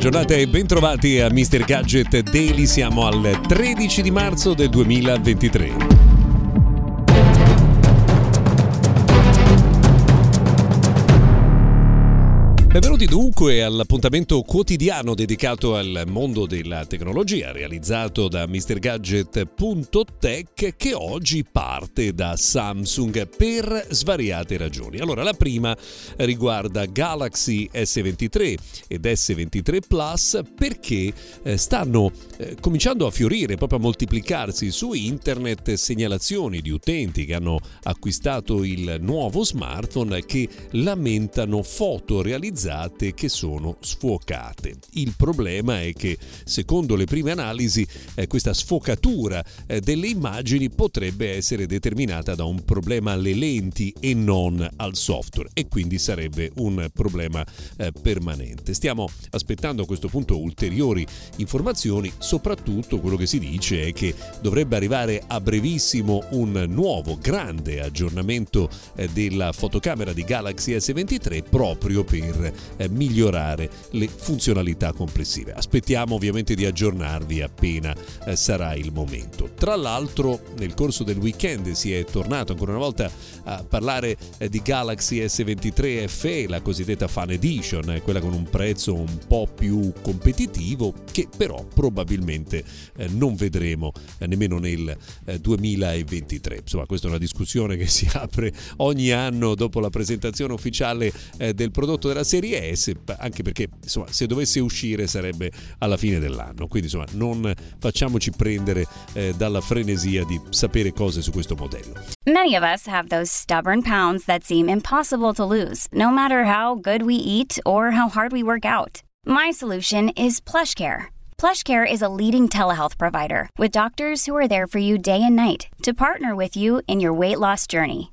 Giornata e bentrovati a Mr. Gadget Daily. Siamo al 13 di marzo del 2023. Benvenuti dunque all'appuntamento quotidiano dedicato al mondo della tecnologia realizzato da MrGadget.tech che oggi parte da Samsung per svariate ragioni. Allora la prima riguarda Galaxy S23 ed S23 Plus perché eh, stanno eh, cominciando a fiorire, proprio a moltiplicarsi su internet segnalazioni di utenti che hanno acquistato il nuovo smartphone che lamentano foto realizzate realizzate che sono sfocate. Il problema è che, secondo le prime analisi, eh, questa sfocatura eh, delle immagini potrebbe essere determinata da un problema alle lenti e non al software e quindi sarebbe un problema eh, permanente. Stiamo aspettando a questo punto ulteriori informazioni, soprattutto quello che si dice è che dovrebbe arrivare a brevissimo un nuovo grande aggiornamento eh, della fotocamera di Galaxy S23 proprio per eh, migliorare le funzionalità complessive. Aspettiamo ovviamente di aggiornarvi appena eh, sarà il momento. Tra l'altro nel corso del weekend si è tornato ancora una volta a parlare eh, di Galaxy S23 FE, la cosiddetta Fan Edition, quella con un prezzo un po' più competitivo che però probabilmente non vedremo nemmeno nel 2023. Insomma, questa è una discussione che si apre ogni anno dopo la presentazione ufficiale del prodotto della serie Serie S, anche perché insomma, se dovesse uscire sarebbe alla fine dell'anno. Quindi insomma, non facciamoci prendere eh, dalla frenesia di sapere cose su questo modello. Many of us have those stubborn pounds that seem impossible to lose, no matter how good we eat or how hard we work out. My solution is PlushCare. PlushCare is a leading telehealth provider with doctors who are there for you day and night to partner with you in your weight loss journey.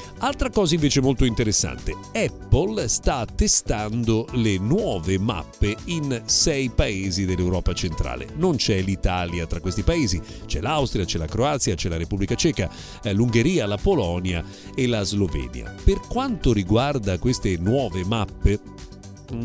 Altra cosa invece molto interessante, Apple sta testando le nuove mappe in sei paesi dell'Europa centrale. Non c'è l'Italia tra questi paesi, c'è l'Austria, c'è la Croazia, c'è la Repubblica Ceca, eh, l'Ungheria, la Polonia e la Slovenia. Per quanto riguarda queste nuove mappe,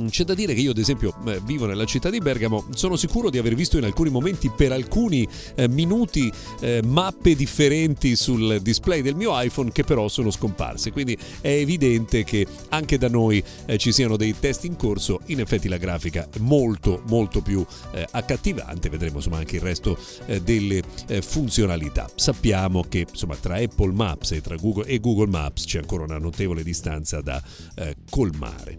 c'è da dire che io, ad esempio, vivo nella città di Bergamo, sono sicuro di aver visto in alcuni momenti, per alcuni eh, minuti, eh, mappe differenti sul display del mio iPhone che però sono scomparse. Quindi è evidente che anche da noi eh, ci siano dei test in corso. In effetti la grafica è molto, molto più accattivante. Vedremo insomma anche il resto delle funzionalità. Sappiamo che insomma tra Apple Maps e, Google, e Google Maps c'è ancora una notevole distanza da colmare.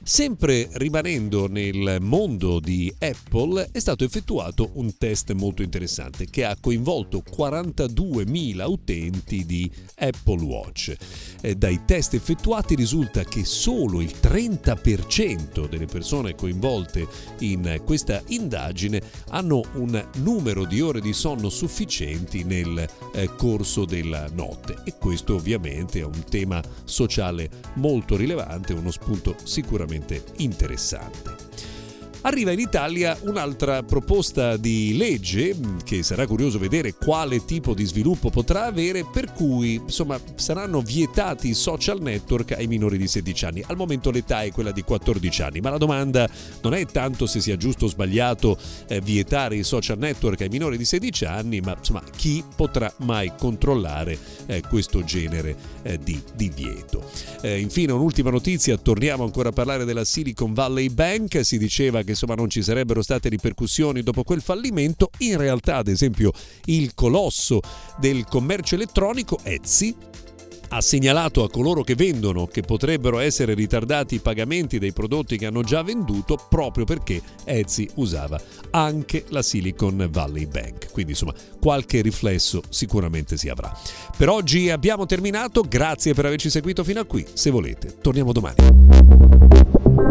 Sempre rimanendo nel mondo di Apple è stato effettuato un test molto interessante che ha coinvolto 42.000 utenti di Apple Watch. Eh, dai test effettuati risulta che solo il 30% delle persone coinvolte in questa indagine hanno un numero di ore di sonno sufficienti nel eh, corso della notte e questo ovviamente è un tema sociale molto rilevante, uno spunto sicuramente interessante. Arriva in Italia un'altra proposta di legge mm, che sarà curioso vedere quale tipo di sviluppo potrà avere, per cui insomma saranno vietati i social network ai minori di 16 anni. Al momento l'età è quella di 14 anni, ma la domanda non è tanto se sia giusto o sbagliato eh, vietare i social network ai minori di 16 anni, ma insomma chi potrà mai controllare eh, questo genere eh, di divieto. Eh, infine un'ultima notizia, torniamo ancora a parlare della Silicon Valley Bank, si diceva che insomma non ci sarebbero state ripercussioni dopo quel fallimento, in realtà ad esempio il colosso del commercio elettronico Etsy ha segnalato a coloro che vendono che potrebbero essere ritardati i pagamenti dei prodotti che hanno già venduto proprio perché Etsy usava anche la Silicon Valley Bank. Quindi insomma qualche riflesso sicuramente si avrà. Per oggi abbiamo terminato, grazie per averci seguito fino a qui, se volete torniamo domani.